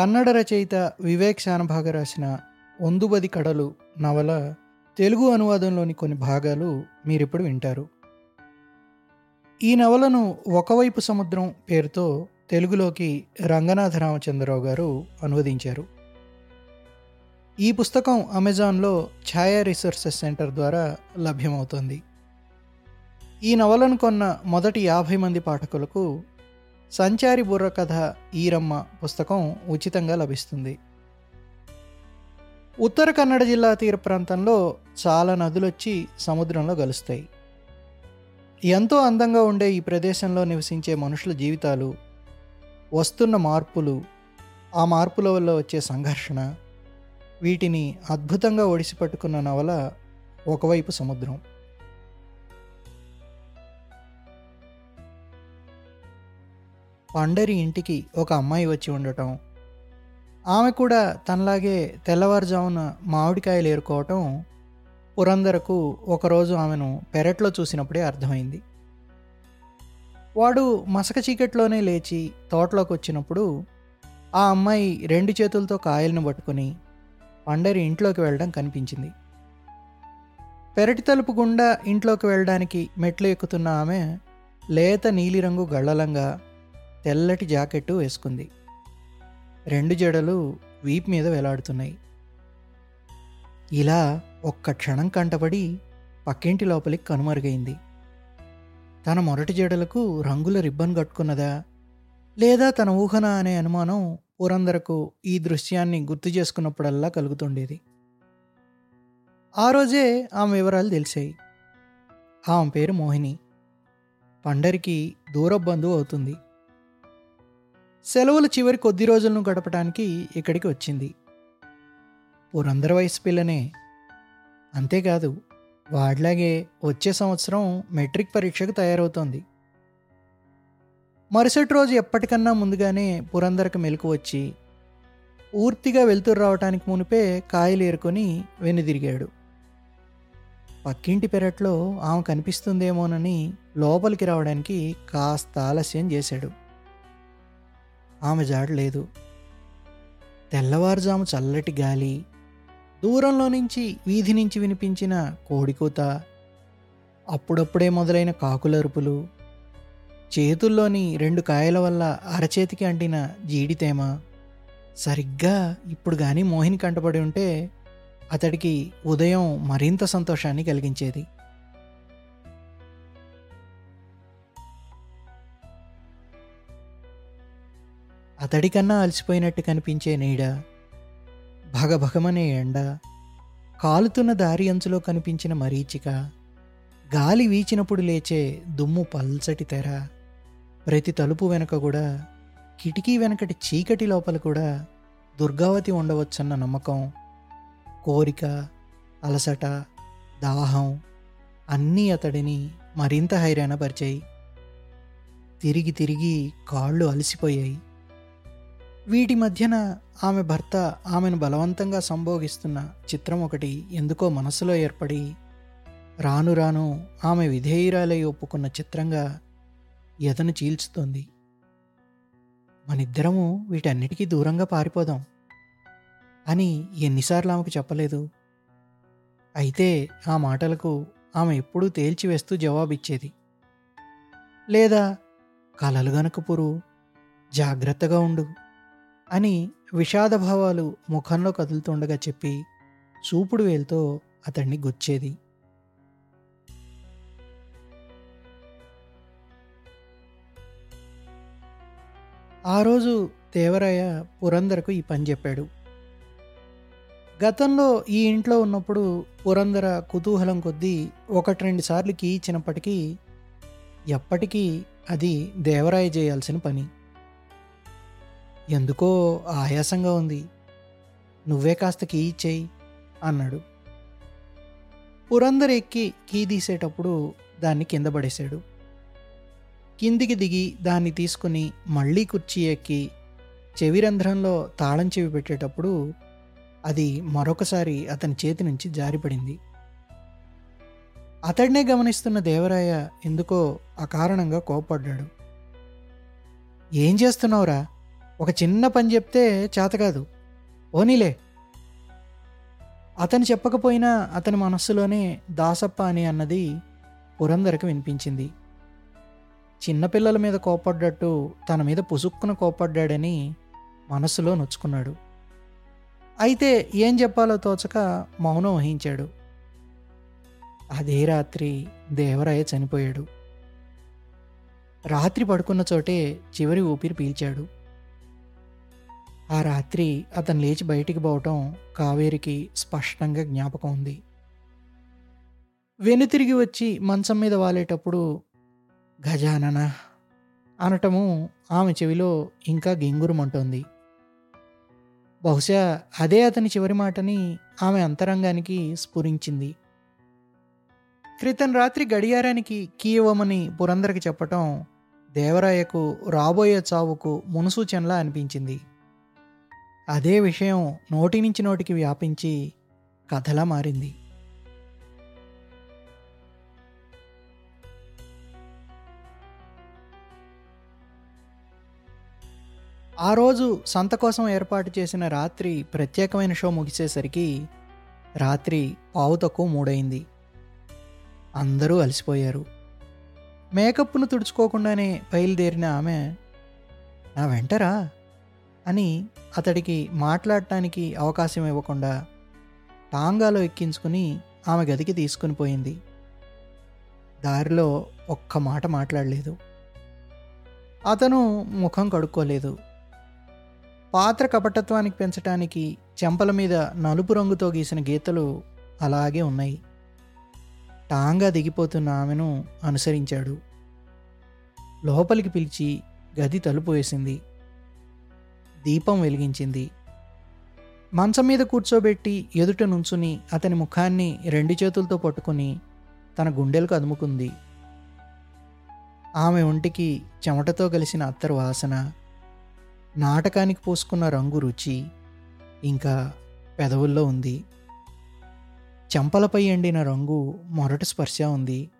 కన్నడ రచయిత వివేక్ శానభాగ రాసిన ఒందుబది కడలు నవల తెలుగు అనువాదంలోని కొన్ని భాగాలు మీరిప్పుడు వింటారు. ఈ నవలను ఒకవైపు సముద్రం పేరుతో తెలుగులోకి రంగనాథ రామచంద్రరావు గారు అనువదించారు. ఈ పుస్తకం అమెజాన్లో ఛాయా రీసోర్సెస్ సెంటర్ ద్వారా లభ్యమవుతోంది. ఈ నవలను కొన్న మొదటి యాభై మంది పాఠకులకు సంచారి బుర్రకథ ఈరమ్మ పుస్తకం ఉచితంగా లభిస్తుంది. ఉత్తర కన్నడ జిల్లా తీర ప్రాంతంలో చాలా నదులొచ్చి సముద్రంలో కలుస్తాయి ఎంతో అందంగా ఉండే ఈ ప్రదేశంలో నివసించే మనుషుల జీవితాలు వస్తున్న మార్పులు ఆ మార్పుల వల్ల వచ్చే సంఘర్షణ వీటిని అద్భుతంగా ఒడిసిపట్టుకున్న నవల ఒకవైపు సముద్రం. పండరి ఇంటికి ఒక అమ్మాయి వచ్చి ఉండటం. ఆమె కూడా తనలాగే తెల్లవారుజామున మామిడికాయలు ఏరుకోవటం పురందరకు ఒకరోజు ఆమెను పెరట్లో చూసినప్పుడే అర్థమైంది. వాడు మసక చీకట్లోనే లేచి తోటలోకి వచ్చినప్పుడు ఆ అమ్మాయి రెండు చేతులతో కాయలను పట్టుకుని పండరి ఇంట్లోకి వెళ్ళడం కనిపించింది. పెరటి తలుపు గుండా ఇంట్లోకి వెళ్ళడానికి మెట్లు ఎక్కుతున్న ఆమె లేత నీలిరంగు గళ్ళలంగా తెల్లటి జాకెట్టు వేసుకుంది. రెండు జడలు వీప్ మీద వేలాడుతున్నాయి. ఇలా ఒక్క క్షణం కంటపడి పక్కింటి లోపలికి కనుమరుగైంది. తన మొరటి జడలకు రంగుల రిబ్బన్ కట్టుకున్నదా? లేదా తన ఊహన అనే అనుమానం పురందరకు ఈ దృశ్యాన్ని గుర్తు చేసుకున్నప్పుడల్లా కలుగుతుండేది. ఆ రోజే ఆమె వివరాలు తెలిసాయి. ఆమె పేరు మోహిని. పండరికి దూర బంధువు అవుతుంది. సెలవుల చివరి కొద్ది రోజులను గడపడానికి ఇక్కడికి వచ్చింది. పురందర వయసు పిల్లనే. అంతేకాదు వాడిలాగే వచ్చే సంవత్సరం మెట్రిక్ పరీక్షకు తయారవుతోంది. మరుసటి రోజు ఎప్పటికన్నా ముందుగానే పురందరకు మెలకు వచ్చి పూర్తిగా వెలుతురు రావటానికి మునిపే కాయలు ఏరుకొని వెనుదిరిగాడు పక్కింటి పెరట్లో ఆమె కనిపిస్తుందేమోనని లోపలికి రావడానికి కాస్త ఆలస్యం చేశాడు. ఆమె జాడలేదు తెల్లవారుజాము చల్లటి గాలి దూరంలో నుంచి వీధి నుంచి వినిపించిన కోడికూత అప్పుడప్పుడే మొదలైన కాకులరుపులు చేతుల్లోని రెండు కాయల వల్ల అరచేతికి అంటిన జీడితేమ సరిగ్గా ఇప్పుడు కానీ మోహిని కంటపడి ఉంటే అతడికి ఉదయం మరింత సంతోషాన్ని కలిగించేది. అతడికన్నా అలసిపోయినట్టు కనిపించే నీడ భగభగమనే ఎండ కాలుతున్న దారి అంచులో కనిపించిన మరీచిక గాలి వీచినప్పుడు లేచే దుమ్ము పల్చటి తెర ప్రతి తలుపు వెనుక కూడా కిటికీ వెనకటి చీకటి లోపల కూడా దుర్గావతి ఉండవచ్చన్న నమ్మకం కోరిక అలసట దాహం అన్నీ అతడిని మరింత హైరాణపరిచాయి. తిరిగి తిరిగి కాళ్ళు అలసిపోయాయి. వీటి మధ్యన ఆమె భర్త ఆమెను బలవంతంగా సంభోగిస్తున్న చిత్రం ఒకటి ఎందుకో మనసులో ఏర్పడి రాను రాను ఆమె విధేయురాలై ఒప్పుకున్న చిత్రంగా ఎదను చీల్చుతోంది. మనిద్దరము వీటన్నిటికీ దూరంగా పారిపోదాం అని ఎన్నిసార్లు ఆమెకు చెప్పలేదు. అయితే ఆ మాటలకు ఆమె ఎప్పుడూ తేల్చివేస్తూ జవాబిచ్చేది. లేదా కలలు గనుకపురు జాగ్రత్తగా ఉండు. అని విషాదభావాలు ముఖంలో కదులుతుండగా చెప్పి చూపుడు వేలుతో అతన్ని గుచ్చేది. ఆ రోజు దేవరాయ పురందరకు ఈ పని చెప్పాడు. గతంలో ఈ ఇంట్లో ఉన్నప్పుడు పురందర కుతూహలం కొద్దీ ఒకటి రెండు సార్లు కీ ఇచ్చినప్పటికీ ఎప్పటికీ అది దేవరాయ చేయాల్సిన పని. ఎందుకో ఆయాసంగా ఉంది. నువ్వే కాస్త కీ ఇచ్చేయి అన్నాడు. పురందర్ ఎక్కి కీ తీసేటప్పుడు దాన్ని కింద పడేశాడు. కిందికి దిగి దాన్ని తీసుకుని మళ్ళీ కుర్చీ ఎక్కి చెవిరంధ్రంలో తాళం చెవి పెట్టేటప్పుడు అది మరొకసారి అతని చేతి నుంచి జారిపడింది. అతడినే గమనిస్తున్న దేవరాయ ఎందుకో అకారణంగా కోపడ్డాడు ఏం చేస్తున్నావురా? ఒక చిన్న పని చెప్తే చేత కాదు. ఓనీలే. అతను చెప్పకపోయినా అతని మనస్సులోనే దాసప్ప అని అన్నది పురందరికి వినిపించింది. చిన్నపిల్లల మీద కోపడ్డట్టు తన మీద పుసుక్కున కోపడ్డాడని మనస్సులో నొచ్చుకున్నాడు. అయితే ఏం చెప్పాలో తోచక మౌనం వహించాడు. అదే రాత్రి దేవరాయ చనిపోయాడు. రాత్రి పడుకున్న చోటే చివరి ఊపిరి పీల్చాడు. ఆ రాత్రి అతను లేచి బయటికి పోవటం కావేరికి స్పష్టంగా జ్ఞాపకం ఉంది. వెనుతిరిగి వచ్చి మంచం మీద వాలేటప్పుడు గజానన అనటము ఆమె చెవిలో ఇంకా గింగురుమంటోంది. బహుశా అదే అతని చివరి మాటని ఆమె అంతరంగానికి స్ఫురించింది. క్రితం రాత్రి గడియారానికి కీ ఇవ్వమని పురందరికి చెప్పటం దేవరాయకు రాబోయే చావుకు మునుసూచనలా అనిపించింది. అదే విషయం నోటి నుంచి నోటికి వ్యాపించి కథలా మారింది. ఆ రోజు సంత కోసం ఏర్పాటు చేసిన రాత్రి ప్రత్యేకమైన షో ముగిసేసరికి రాత్రి పావు తక్కువ మూడైంది అందరూ అలసిపోయారు. మేకప్ను తుడుచుకోకుండానే బయలుదేరిన ఆమె నా వెంటరా? అని అతడికి మాట్లాడటానికి అవకాశం ఇవ్వకుండా టాంగాలో ఎక్కించుకుని ఆమె గదికి తీసుకుని పోయింది. దారిలో ఒక్క మాట మాట్లాడలేదు. అతను ముఖం కడుక్కోలేదు. పాత్ర కపటత్వానికి పెంచటానికి చెంపల మీద నలుపు రంగుతో గీసిన గీతలు అలాగే ఉన్నాయి. టాంగా దిగిపోతున్న ఆమెను అనుసరించాడు. లోపలికి పిలిచి గది తలుపు వేసింది. దీపం వెలిగించింది. మంచం మీద కూర్చోబెట్టి ఎదుట నుంచుని అతని ముఖాన్ని రెండు చేతులతో పట్టుకుని తన గుండెలకు అదుముకుంది. ఆమె ఒంటికి చెమటతో కలిసిన అత్తరు వాసన నాటకానికి పోసుకున్న రంగు రుచి ఇంకా పెదవుల్లో ఉంది. చెంపలపై ఎండిన రంగు మొరటి స్పర్శ ఉంది.